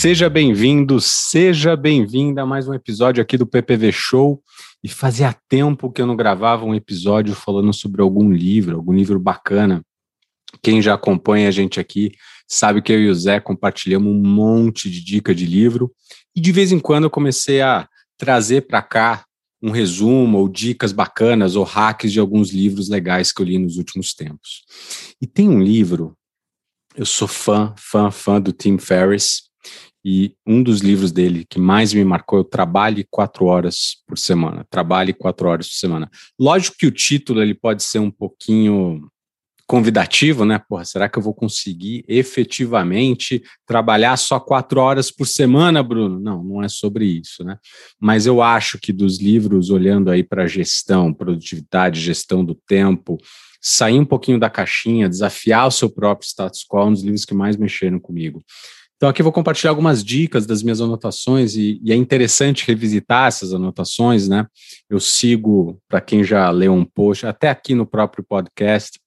Seja bem-vindo, seja bem-vinda a mais um episódio aqui do PPV Show. E fazia tempo que eu não gravava um episódio falando sobre algum livro, algum livro bacana. Quem já acompanha a gente aqui sabe que eu e o Zé compartilhamos um monte de dica de livro. E de vez em quando eu comecei a trazer para cá um resumo ou dicas bacanas ou hacks de alguns livros legais que eu li nos últimos tempos. E tem um livro, eu sou fã, fã, fã do Tim Ferriss, e um dos livros dele que mais me marcou é o Trabalhe Quatro Horas por Semana. Trabalhe Quatro Horas por Semana. Lógico que o título ele pode ser um pouquinho convidativo, né? Porra, será que eu vou conseguir efetivamente trabalhar só quatro horas por semana, Bruno? Não, não é sobre isso, né? Mas eu acho que dos livros, olhando aí para gestão, produtividade, gestão do tempo, sair um pouquinho da caixinha, desafiar o seu próprio status quo, é um dos livros que mais mexeram comigo. Então, aqui vou compartilhar algumas dicas das minhas anotações e, e é interessante revisitar essas anotações, né? Eu sigo, para quem já leu um post, até aqui no próprio podcast,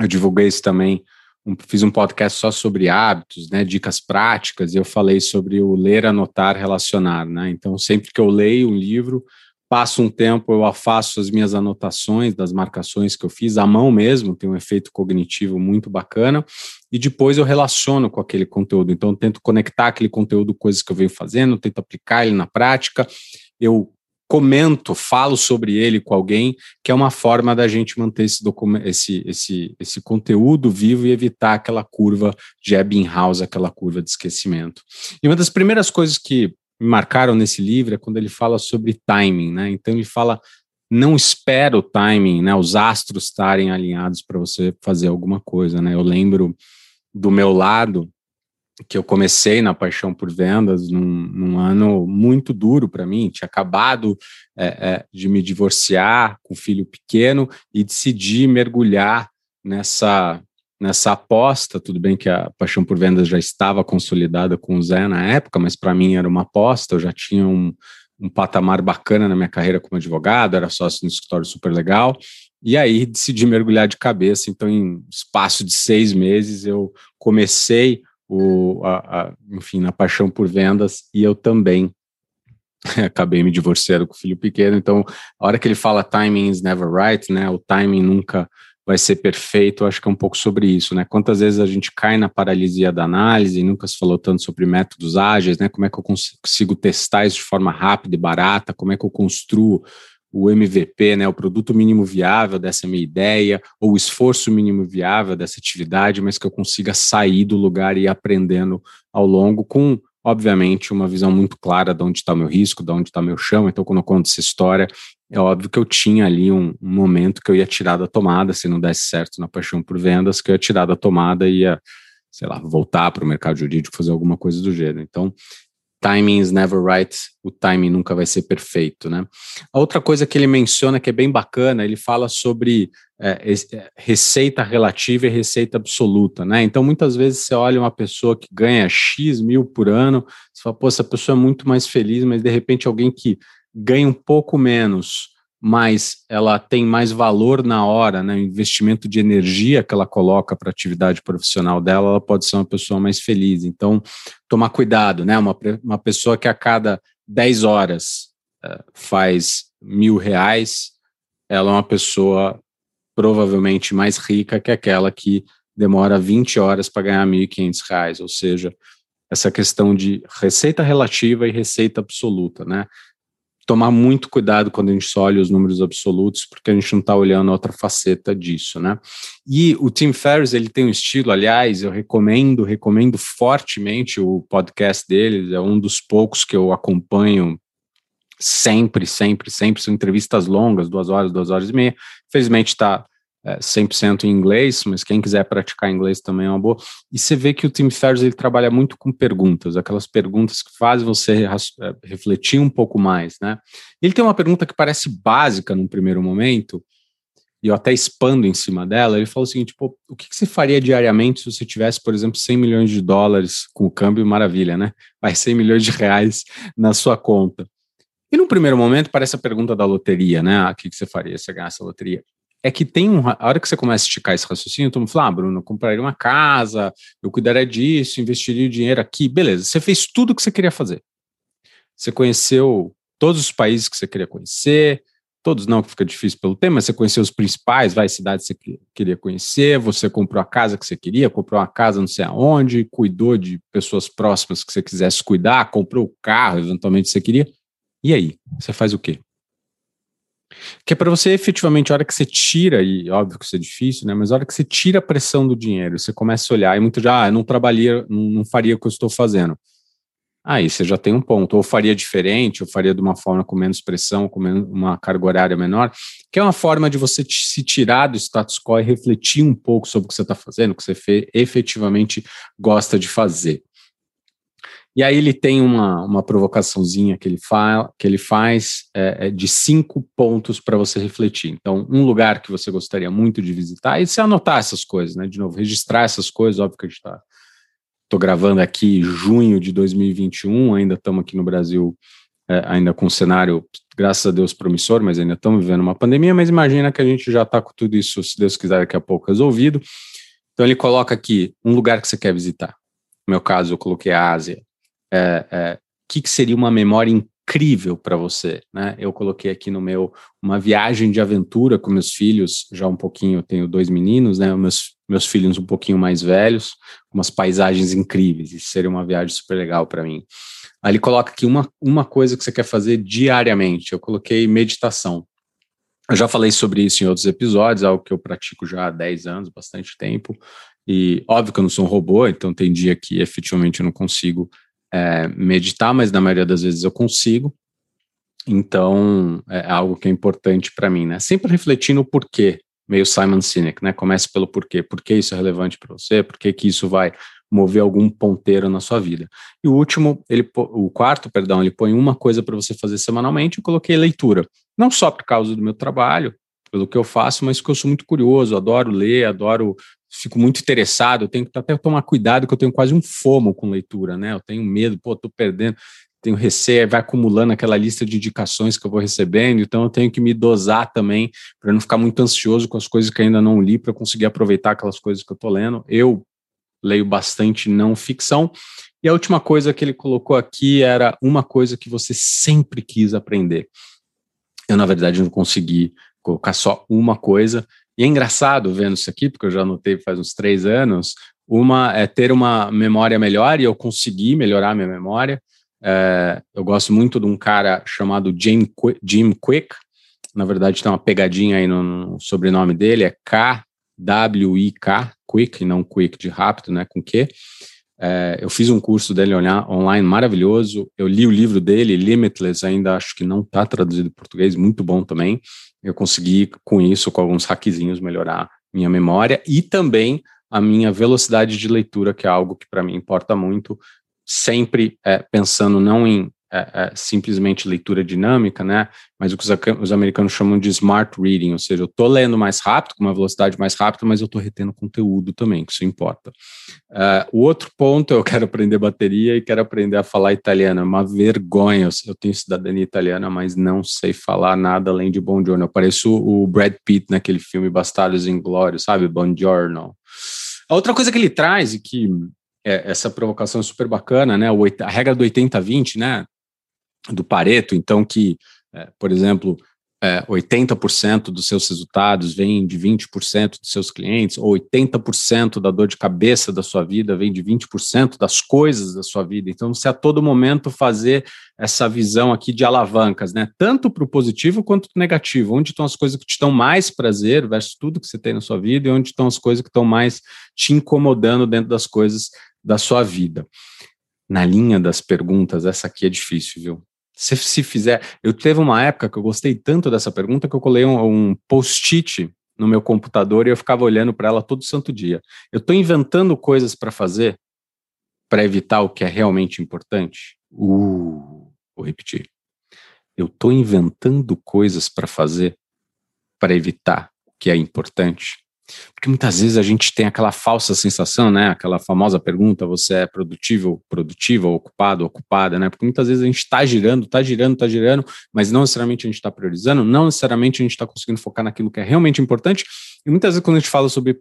eu divulguei isso também. Um, fiz um podcast só sobre hábitos, né, dicas práticas, e eu falei sobre o ler, anotar, relacionar, né? Então, sempre que eu leio um livro, passo um tempo, eu afasto as minhas anotações das marcações que eu fiz, à mão mesmo, tem um efeito cognitivo muito bacana, e depois eu relaciono com aquele conteúdo. Então, tento conectar aquele conteúdo com coisas que eu venho fazendo, tento aplicar ele na prática, eu comento, falo sobre ele com alguém, que é uma forma da gente manter esse, esse, esse, esse conteúdo vivo e evitar aquela curva de Ebbinghaus, aquela curva de esquecimento. E uma das primeiras coisas que me marcaram nesse livro é quando ele fala sobre timing, né? Então ele fala não espera o timing, né? Os astros estarem alinhados para você fazer alguma coisa, né? Eu lembro do meu lado que eu comecei na paixão por vendas num, num ano muito duro para mim. Tinha acabado é, é, de me divorciar com filho pequeno e decidi mergulhar nessa nessa aposta. Tudo bem que a paixão por vendas já estava consolidada com o Zé na época, mas para mim era uma aposta. Eu já tinha um, um patamar bacana na minha carreira como advogado, era sócio no escritório super legal. E aí decidi mergulhar de cabeça. Então, em espaço de seis meses, eu comecei o, a, a, enfim, na paixão por vendas, e eu também acabei me divorciando com o filho pequeno, então a hora que ele fala timing is never right, né, o timing nunca vai ser perfeito, acho que é um pouco sobre isso, né, quantas vezes a gente cai na paralisia da análise, nunca se falou tanto sobre métodos ágeis, né, como é que eu consigo testar isso de forma rápida e barata, como é que eu construo o MVP, né, o produto mínimo viável dessa minha ideia, ou o esforço mínimo viável dessa atividade, mas que eu consiga sair do lugar e ir aprendendo ao longo, com, obviamente, uma visão muito clara de onde está o meu risco, de onde está meu chão. Então, quando eu conto essa história, é óbvio que eu tinha ali um, um, momento que eu ia tirar da tomada, se não desse certo na paixão por vendas, que eu ia tirar da tomada e ia, sei lá, voltar para o mercado jurídico, fazer alguma coisa do gênero. Então, timing is never right, o timing nunca vai ser perfeito, né? A outra coisa que ele menciona que é bem bacana, ele fala sobre é, é, receita relativa e receita absoluta, né? Então, muitas vezes você olha uma pessoa que ganha X mil por ano, você fala, pô, essa pessoa é muito mais feliz, mas de repente alguém que ganha um pouco menos, mas ela tem mais valor na hora, né? O investimento de energia que ela coloca para a atividade profissional dela, ela pode ser uma pessoa mais feliz. Então, tomar cuidado, né? Uma, uma pessoa que a cada 10 horas uh, faz mil reais, ela é uma pessoa provavelmente mais rica que aquela que demora 20 horas para ganhar 1.500 reais, ou seja, essa questão de receita relativa e receita absoluta, né? Tomar muito cuidado quando a gente olha os números absolutos, porque a gente não está olhando outra faceta disso, né? E o Tim Ferriss, ele tem um estilo, aliás, eu recomendo, recomendo fortemente o podcast dele, é um dos poucos que eu acompanho sempre, sempre, sempre, são entrevistas longas, duas horas, duas horas e meia. Infelizmente está é, 100% em inglês, mas quem quiser praticar inglês também é uma boa. E você vê que o Tim Ferriss ele trabalha muito com perguntas, aquelas perguntas que fazem você é, refletir um pouco mais, né? Ele tem uma pergunta que parece básica num primeiro momento, e eu até expando em cima dela, ele fala o seguinte, pô, o que, que você faria diariamente se você tivesse, por exemplo, 100 milhões de dólares com o câmbio, maravilha, né? Vai 100 milhões de reais na sua conta. E no primeiro momento parece a pergunta da loteria, né? Ah, o que, que você faria se você ganhasse a loteria? É que tem um. A hora que você começa a esticar esse raciocínio, mundo fala, ah, Bruno, eu compraria uma casa, eu cuidaria disso, investiria o dinheiro aqui. Beleza, você fez tudo o que você queria fazer. Você conheceu todos os países que você queria conhecer, todos não, que fica difícil pelo tema, mas você conheceu os principais, vai, cidades que você queria conhecer, você comprou a casa que você queria, comprou uma casa não sei aonde, cuidou de pessoas próximas que você quisesse cuidar, comprou o carro, eventualmente você queria. E aí, você faz o quê? Que é para você efetivamente, a hora que você tira, e óbvio que isso é difícil, né? Mas a hora que você tira a pressão do dinheiro, você começa a olhar, e muito já, ah, eu não trabalharia, não, não faria o que eu estou fazendo. Aí você já tem um ponto. Ou faria diferente, ou faria de uma forma com menos pressão, com uma carga horária menor, que é uma forma de você se tirar do status quo e refletir um pouco sobre o que você está fazendo, o que você efetivamente gosta de fazer. E aí ele tem uma, uma provocaçãozinha que ele, fa que ele faz é, é de cinco pontos para você refletir. Então, um lugar que você gostaria muito de visitar, e se anotar essas coisas, né? De novo, registrar essas coisas, óbvio que a gente está. Gravando aqui junho de 2021, ainda estamos aqui no Brasil, é, ainda com um cenário, graças a Deus, promissor, mas ainda estamos vivendo uma pandemia. Mas imagina que a gente já está com tudo isso, se Deus quiser, daqui a pouco resolvido. Então, ele coloca aqui um lugar que você quer visitar. No meu caso, eu coloquei a Ásia é, é, que, que seria uma memória incrível para você, né? Eu coloquei aqui no meu uma viagem de aventura com meus filhos, já um pouquinho, eu tenho dois meninos, né? Meus meus filhos um pouquinho mais velhos, umas paisagens incríveis, isso seria uma viagem super legal para mim. Aí ele coloca aqui uma, uma coisa que você quer fazer diariamente. Eu coloquei meditação. Eu já falei sobre isso em outros episódios, algo que eu pratico já há 10 anos, bastante tempo. E óbvio que eu não sou um robô, então tem dia que efetivamente eu não consigo é, meditar, mas na maioria das vezes eu consigo. Então, é algo que é importante para mim, né? Sempre refletindo o porquê, meio Simon Sinek, né? Comece pelo porquê. Por que isso é relevante para você? Por que, que isso vai mover algum ponteiro na sua vida? E o último, ele, o quarto, perdão, ele põe uma coisa para você fazer semanalmente. Eu coloquei leitura, não só por causa do meu trabalho, pelo que eu faço, mas porque eu sou muito curioso, adoro ler, adoro fico muito interessado, eu tenho que até tomar cuidado que eu tenho quase um fomo com leitura, né? Eu tenho medo, pô, tô perdendo, tenho receio, vai acumulando aquela lista de indicações que eu vou recebendo, então eu tenho que me dosar também para não ficar muito ansioso com as coisas que ainda não li, para conseguir aproveitar aquelas coisas que eu tô lendo. Eu leio bastante não ficção. E a última coisa que ele colocou aqui era uma coisa que você sempre quis aprender. Eu, na verdade, não consegui colocar só uma coisa, e é engraçado vendo isso aqui, porque eu já anotei faz uns três anos, uma é ter uma memória melhor e eu consegui melhorar minha memória. É, eu gosto muito de um cara chamado Jim, Jim Quick, na verdade tem uma pegadinha aí no, no sobrenome dele, é K-W-I-K, Quick, não Quick de rápido, né, com Q. É, eu fiz um curso dele online maravilhoso, eu li o livro dele, Limitless, ainda acho que não está traduzido em português, muito bom também eu consegui, com isso, com alguns hackzinhos, melhorar minha memória e também a minha velocidade de leitura, que é algo que para mim importa muito, sempre é, pensando não em é, é, simplesmente leitura dinâmica, né? Mas o que os, os, americanos chamam de smart reading, ou seja, eu estou lendo mais rápido, com uma velocidade mais rápida, mas eu estou retendo conteúdo também, que isso importa. Uh, o outro ponto, eu quero aprender bateria e quero aprender a falar italiano. É uma vergonha. Eu tenho cidadania italiana, mas não sei falar nada além de buongiorno. Eu pareço o Brad Pitt naquele filme Bastardos Inglórios, sabe? Buongiorno. A outra coisa que ele traz e que é, essa provocação é super bacana, né? A regra do 80-20, né? Do Pareto, então que, é, por exemplo, é, 80% dos seus resultados vem de 20% dos seus clientes, ou 80% da dor de cabeça da sua vida vem de 20% das coisas da sua vida. Então, você a todo momento fazer essa visão aqui de alavancas, né? Tanto para o positivo quanto para o negativo. Onde estão as coisas que te dão mais prazer versus tudo que você tem na sua vida, e onde estão as coisas que estão mais te incomodando dentro das coisas da sua vida. Na linha das perguntas, essa aqui é difícil, viu? Se, se fizer. Eu teve uma época que eu gostei tanto dessa pergunta que eu colei um, um post-it no meu computador e eu ficava olhando para ela todo santo dia. Eu estou inventando coisas para fazer para evitar o que é realmente importante? Uh, vou repetir. Eu estou inventando coisas para fazer para evitar o que é importante. Porque muitas vezes a gente tem aquela falsa sensação, né? Aquela famosa pergunta: você é produtivo, produtiva, ocupado, ocupada, né? Porque muitas vezes a gente está girando, está girando, está girando, mas não necessariamente a gente está priorizando, não necessariamente a gente está conseguindo focar naquilo que é realmente importante. E muitas vezes quando a gente fala sobre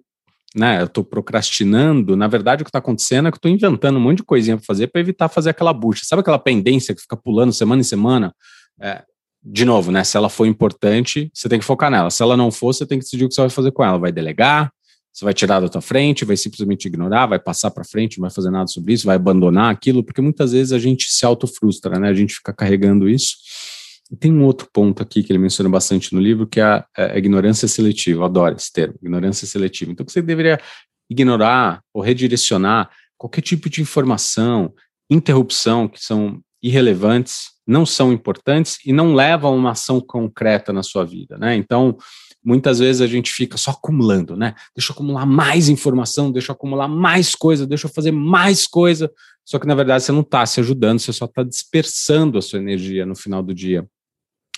né, eu estou procrastinando, na verdade o que está acontecendo é que eu estou inventando um monte de coisinha para fazer para evitar fazer aquela bucha. Sabe aquela pendência que fica pulando semana em semana? É, de novo, né? Se ela for importante, você tem que focar nela. Se ela não for, você tem que decidir o que você vai fazer com ela. Vai delegar, você vai tirar da tua frente, vai simplesmente ignorar, vai passar para frente, não vai fazer nada sobre isso, vai abandonar aquilo, porque muitas vezes a gente se autofrustra, né? A gente fica carregando isso. E tem um outro ponto aqui que ele menciona bastante no livro, que é a, a ignorância seletiva. Eu adoro esse termo, ignorância seletiva. Então, você deveria ignorar ou redirecionar qualquer tipo de informação, interrupção que são irrelevantes não são importantes e não levam a uma ação concreta na sua vida, né? Então, muitas vezes a gente fica só acumulando, né? Deixa eu acumular mais informação, deixa eu acumular mais coisa, deixa eu fazer mais coisa. Só que na verdade você não está se ajudando, você só está dispersando a sua energia no final do dia.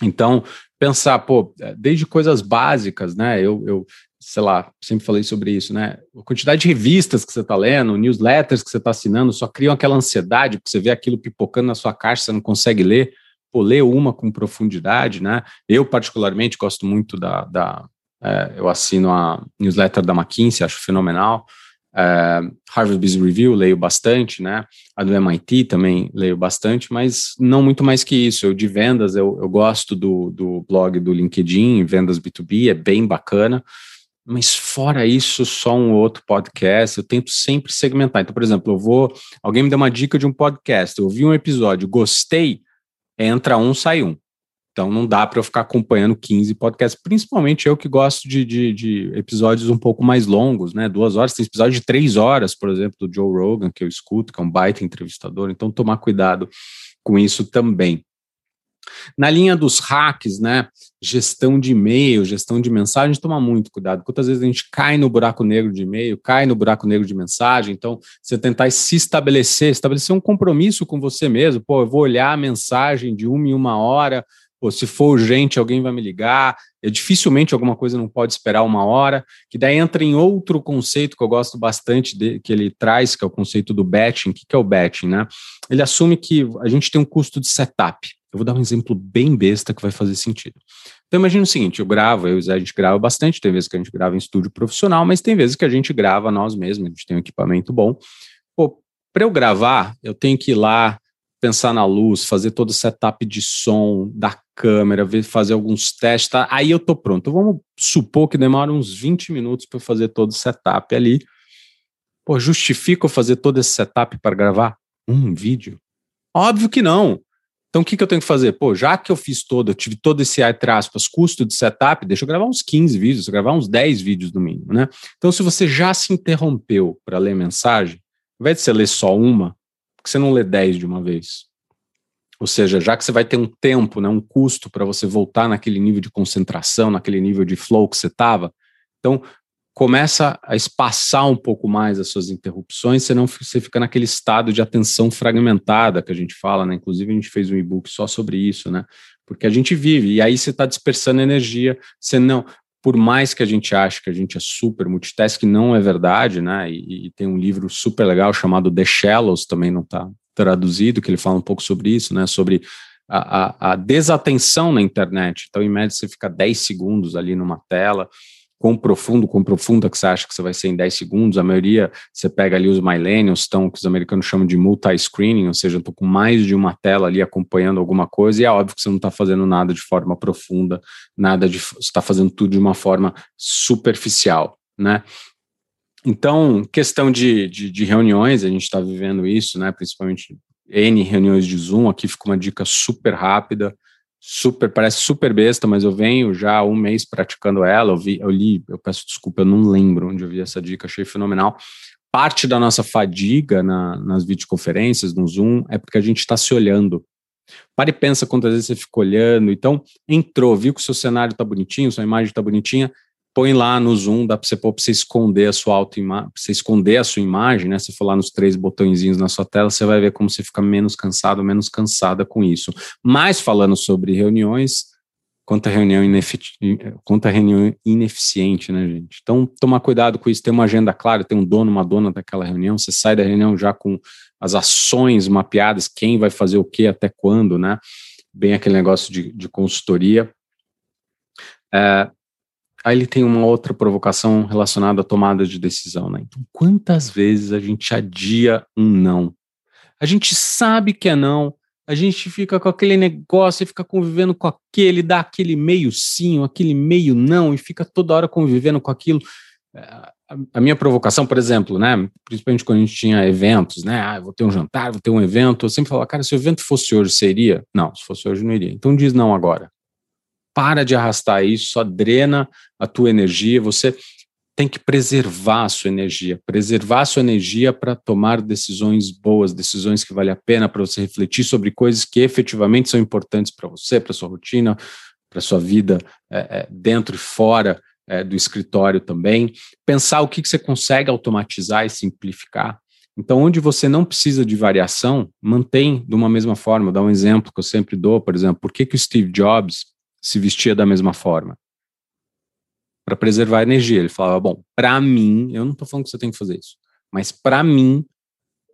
Então, pensar, pô, desde coisas básicas, né? Eu, eu sei lá, sempre falei sobre isso, né? A quantidade de revistas que você está lendo, newsletters que você está assinando, só criam aquela ansiedade, porque você vê aquilo pipocando na sua caixa, você não consegue ler. Pô, ler uma com profundidade, né? Eu, particularmente, gosto muito da. da é, eu assino a newsletter da McKinsey, acho fenomenal. É, Harvard Business Review, leio bastante, né? A do MIT também leio bastante, mas não muito mais que isso. Eu de vendas, eu, eu gosto do, do blog do LinkedIn, Vendas B2B, é bem bacana. Mas fora isso, só um outro podcast, eu tento sempre segmentar. Então, por exemplo, eu vou. Alguém me deu uma dica de um podcast, eu vi um episódio, gostei, entra um, sai um. Então não dá para eu ficar acompanhando 15 podcasts, principalmente eu que gosto de, de, de, episódios um pouco mais longos, né? Duas horas, tem episódio de três horas, por exemplo, do Joe Rogan, que eu escuto, que é um baita entrevistador, então tomar cuidado com isso também. Na linha dos hacks, né? Gestão de e-mail, gestão de mensagem, toma muito cuidado. Quantas vezes a gente cai no buraco negro de e-mail, cai no buraco negro de mensagem, então você tentar se estabelecer, estabelecer um compromisso com você mesmo. Pô, eu vou olhar a mensagem de uma em uma hora, Pô, se for urgente, alguém vai me ligar. É, dificilmente alguma coisa não pode esperar uma hora. Que daí entra em outro conceito que eu gosto bastante de, que ele traz, que é o conceito do batching. O que, que é o batching, né? Ele assume que a gente tem um custo de setup. Eu vou dar um exemplo bem besta que vai fazer sentido. Então imagina o seguinte, eu gravo, eu e a gente grava bastante, tem vezes que a gente grava em estúdio profissional, mas tem vezes que a gente grava nós mesmos, a gente tem um equipamento bom. Pô, para eu gravar, eu tenho que ir lá, pensar na luz, fazer todo o setup de som da câmera, ver, fazer alguns testes, tá? aí eu tô pronto. Então, vamos supor que demora uns 20 minutos para fazer todo o setup ali. Pô, justifica eu fazer todo esse setup para gravar um vídeo? Óbvio que não. Então, o que, que eu tenho que fazer? Pô, já que eu fiz todo, eu tive todo esse, entre aspas, custo de setup, deixa eu gravar uns 15 vídeos, gravar uns 10 vídeos no mínimo, né? Então, se você já se interrompeu para ler mensagem, ao invés de você ler só uma, por que você não lê 10 de uma vez? Ou seja, já que você vai ter um tempo, né, um custo para você voltar naquele nível de concentração, naquele nível de flow que você estava, então começa a espaçar um pouco mais as suas interrupções, senão você fica naquele estado de atenção fragmentada que a gente fala, né? Inclusive a gente fez um e-book só sobre isso, né? Porque a gente vive e aí você está dispersando energia, você não, por mais que a gente ache que a gente é super multitask, não é verdade, né? E, e, tem um livro super legal chamado The Shallows, também não está traduzido, que ele fala um pouco sobre isso, né? Sobre a, a, a desatenção na internet. Então, em média, você fica 10 segundos ali numa tela, quão profundo, quão profunda que você acha que você vai ser em 10 segundos. A maioria, você pega ali os millennials, estão, que os americanos chamam de multi-screening, ou seja, estou com mais de uma tela ali acompanhando alguma coisa, e é óbvio que você não está fazendo nada de forma profunda, nada de. Você está fazendo tudo de uma forma superficial, né? Então, questão de, de, de reuniões, a gente está vivendo isso, né? Principalmente N reuniões de Zoom, aqui fica uma dica super rápida super, parece super besta, mas eu venho já há um mês praticando ela. Eu, vi, eu li, eu peço desculpa, eu não lembro onde eu vi essa dica, achei fenomenal. Parte da nossa fadiga na, nas videoconferências, no Zoom, é porque a gente está se olhando. Pare e pensa quantas vezes você fica olhando. Então, entrou, viu que o seu cenário está bonitinho, sua imagem está bonitinha, põe lá no zoom, dá para você pôr para você esconder a sua autoimagem, você esconder a sua imagem, né? Se for lá nos três botõezinhos na sua tela, você vai ver como você fica menos cansado, menos cansada com isso. Mas falando sobre reuniões, quanta reunião, quanta reunião ineficiente, né, gente? Então, tomar cuidado com isso, ter uma agenda clara, ter um dono, uma dona daquela reunião, você sai da reunião já com as ações mapeadas, quem vai fazer o que, até quando, né? Bem aquele negócio de, de consultoria. É, aí ele tem uma outra provocação relacionada à tomada de decisão, né? Então, quantas vezes a gente adia um não? A gente sabe que é não, a gente fica com aquele negócio e fica convivendo com aquele, dá aquele meio sim, aquele meio não, e fica toda hora convivendo com aquilo. É, a minha provocação, por exemplo, né, principalmente quando a gente tinha eventos, né, ah, vou ter um jantar, vou ter um evento, eu sempre falava, cara, se o evento fosse hoje, seria? Não, se fosse hoje, não iria. Então diz não agora. Para de arrastar isso, só drena a tua energia, você tem que preservar a sua energia, preservar a sua energia para tomar decisões boas, decisões que valem a pena para você refletir sobre coisas que efetivamente são importantes para você, para sua rotina, para sua vida é, dentro e fora é, do escritório também. Pensar o que, que você consegue automatizar e simplificar. Então, onde você não precisa de variação, mantém de uma mesma forma. Dar um exemplo que eu sempre dou, por exemplo, por que, que o Steve Jobs se vestia da mesma forma? para preservar a energia. Ele falava: bom, para mim, eu não estou falando que você tem que fazer isso, mas para mim,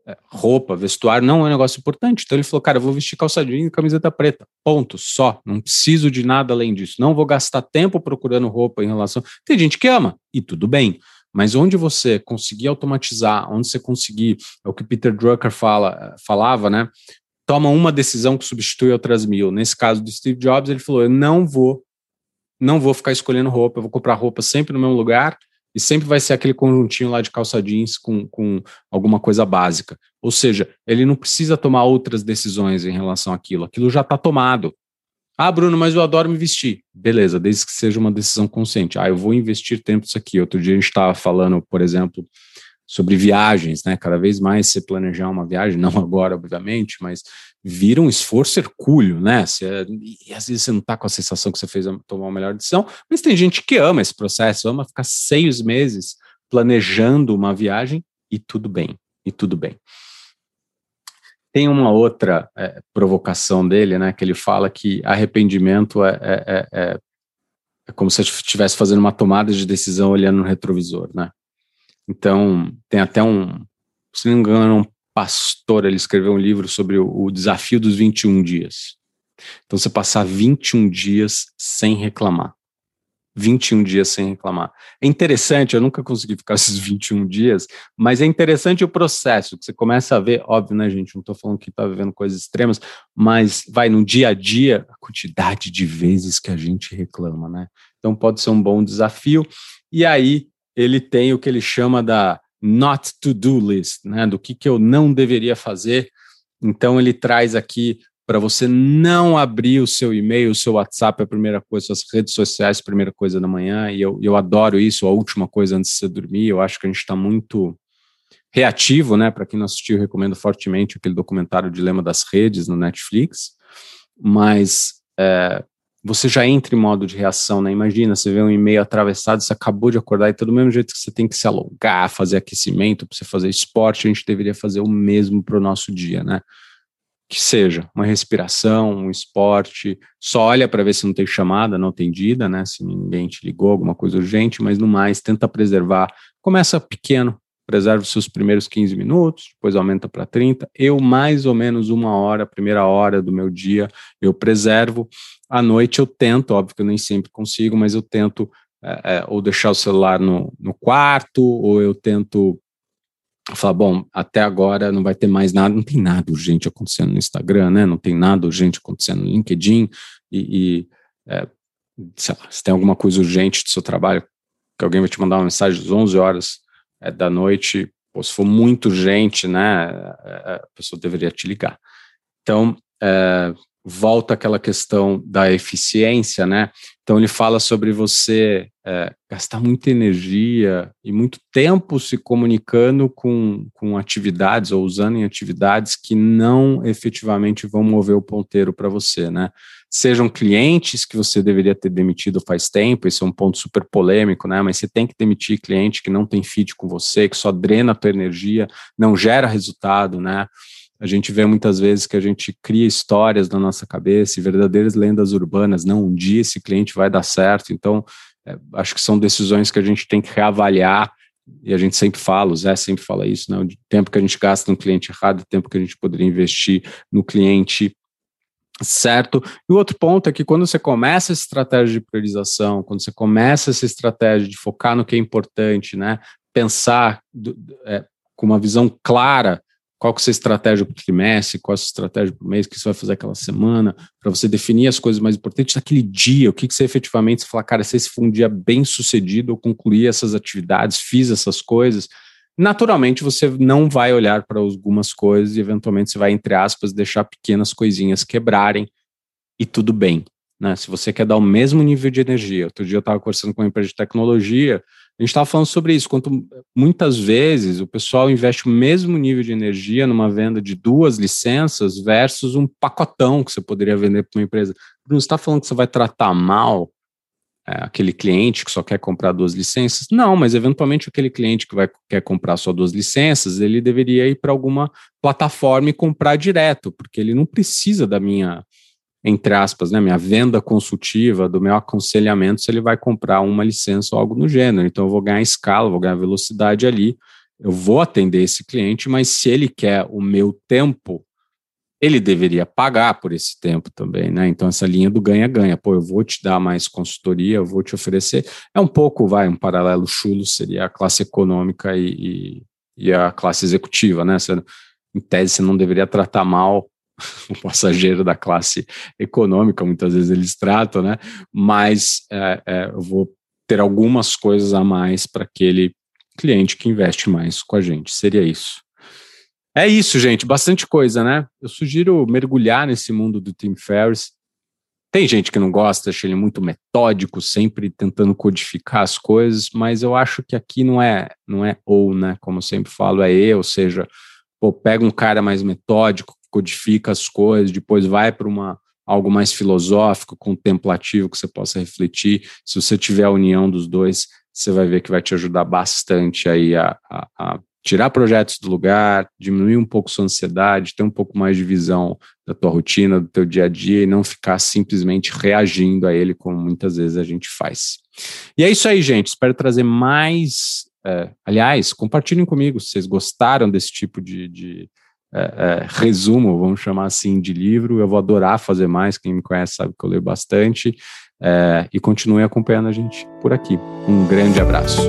é, roupa, vestuário não é um negócio importante. Então ele falou: cara, eu vou vestir calça jeans e camiseta preta. Ponto, só. Não preciso de nada além disso. Não vou gastar tempo procurando roupa em relação. Tem gente que ama, e tudo bem. Mas onde você conseguir automatizar, onde você conseguir, é o que Peter Drucker fala, falava, né? Toma uma decisão que substitui outras mil. Nesse caso do Steve Jobs, ele falou: eu não vou não vou ficar escolhendo roupa, eu vou comprar roupa sempre no mesmo lugar e sempre vai ser aquele conjuntinho lá de calça jeans com, com alguma coisa básica. Ou seja, ele não precisa tomar outras decisões em relação àquilo, aquilo já está tomado. Ah, Bruno, mas eu adoro me vestir. Beleza, desde que seja uma decisão consciente. Ah, eu vou investir tempo nisso aqui. Outro dia a gente estava falando, por exemplo, sobre viagens, né? Cada vez mais você planejar uma viagem, não agora, obviamente, mas vira um esforço hercúleo, né? Você, e às vezes você não está com a sensação que você fez tomar uma melhor decisão, mas tem gente que ama esse processo, ama ficar seis meses planejando uma viagem e tudo bem, e tudo bem. Tem uma outra é, provocação dele, né? Que ele fala que arrependimento é, é, é, é, é como se estivesse fazendo uma tomada de decisão olhando no retrovisor, né? Então, tem até um, se não me engano, um pastor, ele escreveu um livro sobre o, o desafio dos 21 dias. Então, você passar 21 dias sem reclamar. 21 dias sem reclamar. É interessante, eu nunca consegui ficar esses 21 dias, mas é interessante o processo, que você começa a ver, óbvio, né, gente? Não estou falando que está vivendo coisas extremas, mas vai no dia a dia a quantidade de vezes que a gente reclama, né? Então pode ser um bom desafio. E aí ele tem o que ele chama da not to do list, né, do que, que eu não deveria fazer. Então ele traz aqui para você não abrir o seu e-mail, o seu WhatsApp, a primeira coisa, suas redes sociais, primeira coisa da manhã, e eu, eu adoro isso, a última coisa antes de você dormir. Eu acho que a gente está muito reativo, né? Para quem não assistiu, recomendo fortemente aquele documentário Dilema das Redes no Netflix. Mas é, você já entra em modo de reação, né? Imagina, você vê um e-mail atravessado, você acabou de acordar e todo mesmo jeito que você tem que se alongar, fazer aquecimento, para você fazer esporte, a gente deveria fazer o mesmo para o nosso dia, né? Que seja uma respiração, um esporte, só olha para ver se não tem chamada, não atendida, né? Se ninguém te ligou, alguma coisa urgente, mas no mais, tenta preservar. Começa pequeno, preserva os seus primeiros 15 minutos, depois aumenta para 30. Eu, mais ou menos uma hora, primeira hora do meu dia, eu preservo à noite eu tento, óbvio que eu nem sempre consigo, mas eu tento é, é, ou deixar o celular no, no quarto, ou eu tento falar, bom, até agora não vai ter mais nada, não tem nada urgente acontecendo no Instagram, né? Não tem nada urgente acontecendo no LinkedIn e, e é, sei lá, se tem alguma coisa urgente do seu trabalho, que alguém vai te mandar uma mensagem às 11 horas é, da noite, ou se for muito urgente, né, é, é, a pessoa deveria te ligar. Então, volta aquela questão da eficiência, né? Então ele fala sobre você é, gastar muita energia e muito tempo se comunicando com, com atividades ou usando em atividades que não efetivamente vão mover o ponteiro para você, né? Sejam clientes que você deveria ter demitido faz tempo, esse é um ponto super polêmico, né? Mas você tem que demitir cliente que não tem fit com você, que só drena a tua energia, não gera resultado, né? A gente vê muitas vezes que a gente cria histórias na nossa cabeça e verdadeiras lendas urbanas. Não, um dia esse cliente vai dar certo. Então, é, acho que são decisões que a gente tem que reavaliar. E a gente sempre fala, o Zé sempre fala isso, né? O tempo que a gente gasta no cliente errado, o tempo que a gente poderia investir no cliente certo? E o outro ponto é que quando você começa essa estratégia de priorização, quando você começa essa estratégia de focar no que é importante, né? Pensar é, com uma visão clara qual que é a sua estratégia para o trimestre, qual é a sua estratégia para o mês, o que você vai fazer aquela semana, para você definir as coisas mais importantes daquele dia, o que, que você efetivamente você fala, cara, se esse foi um dia bem sucedido, eu concluí essas atividades, fiz essas coisas, naturalmente você não vai olhar para algumas coisas e eventualmente você vai, entre aspas, deixar pequenas coisinhas quebrarem e tudo bem. Né? Se você quer dar o mesmo nível de energia, outro dia eu estava conversando com uma empresa de tecnologia, a gente estava falando sobre isso, quanto muitas vezes o pessoal investe o mesmo nível de energia numa venda de duas licenças versus um pacotão que você poderia vender para uma empresa. Não está falando que você vai tratar mal é, aquele cliente que só quer comprar duas licenças? Não, mas eventualmente aquele cliente que vai quer comprar só duas licenças, ele deveria ir para alguma plataforma e comprar direto, porque ele não precisa da minha entre aspas, né, minha venda consultiva, do meu aconselhamento, se ele vai comprar uma licença ou algo no gênero. Então, eu vou ganhar escala, vou ganhar velocidade ali, eu vou atender esse cliente, mas se ele quer o meu tempo, ele deveria pagar por esse tempo também, né? Então, essa linha do ganha-ganha, pô, eu vou te dar mais consultoria, eu vou te oferecer. É um pouco, vai, um paralelo chulo seria a classe econômica e, e, e a classe executiva, né? Você, em tese, você não deveria tratar mal o passageiro da classe econômica, muitas vezes eles tratam, né? Mas é, é, eu vou ter algumas coisas a mais para aquele cliente que investe mais com a gente. Seria isso. É isso, gente. Bastante coisa, né? Eu sugiro mergulhar nesse mundo do Tim Ferriss. Tem gente que não gosta, acha ele muito metódico, sempre tentando codificar as coisas, mas eu acho que aqui não é, não é ou, né? Como eu sempre falo, é e, ou seja, pô, pega um cara mais metódico, codifica as coisas, depois vai para uma algo mais filosófico, contemplativo que você possa refletir. Se você tiver a união dos dois, você vai ver que vai te ajudar bastante aí a, a, a tirar projetos do lugar, diminuir um pouco sua ansiedade, ter um pouco mais de visão da tua rotina, do teu dia a dia e não ficar simplesmente reagindo a ele como muitas vezes a gente faz. E é isso aí, gente. Espero trazer mais. É, aliás, compartilhem comigo se vocês gostaram desse tipo de, de é, é, resumo, vamos chamar assim, de livro. Eu vou adorar fazer mais. Quem me conhece sabe que eu leio bastante. É, e continue acompanhando a gente por aqui. Um grande abraço.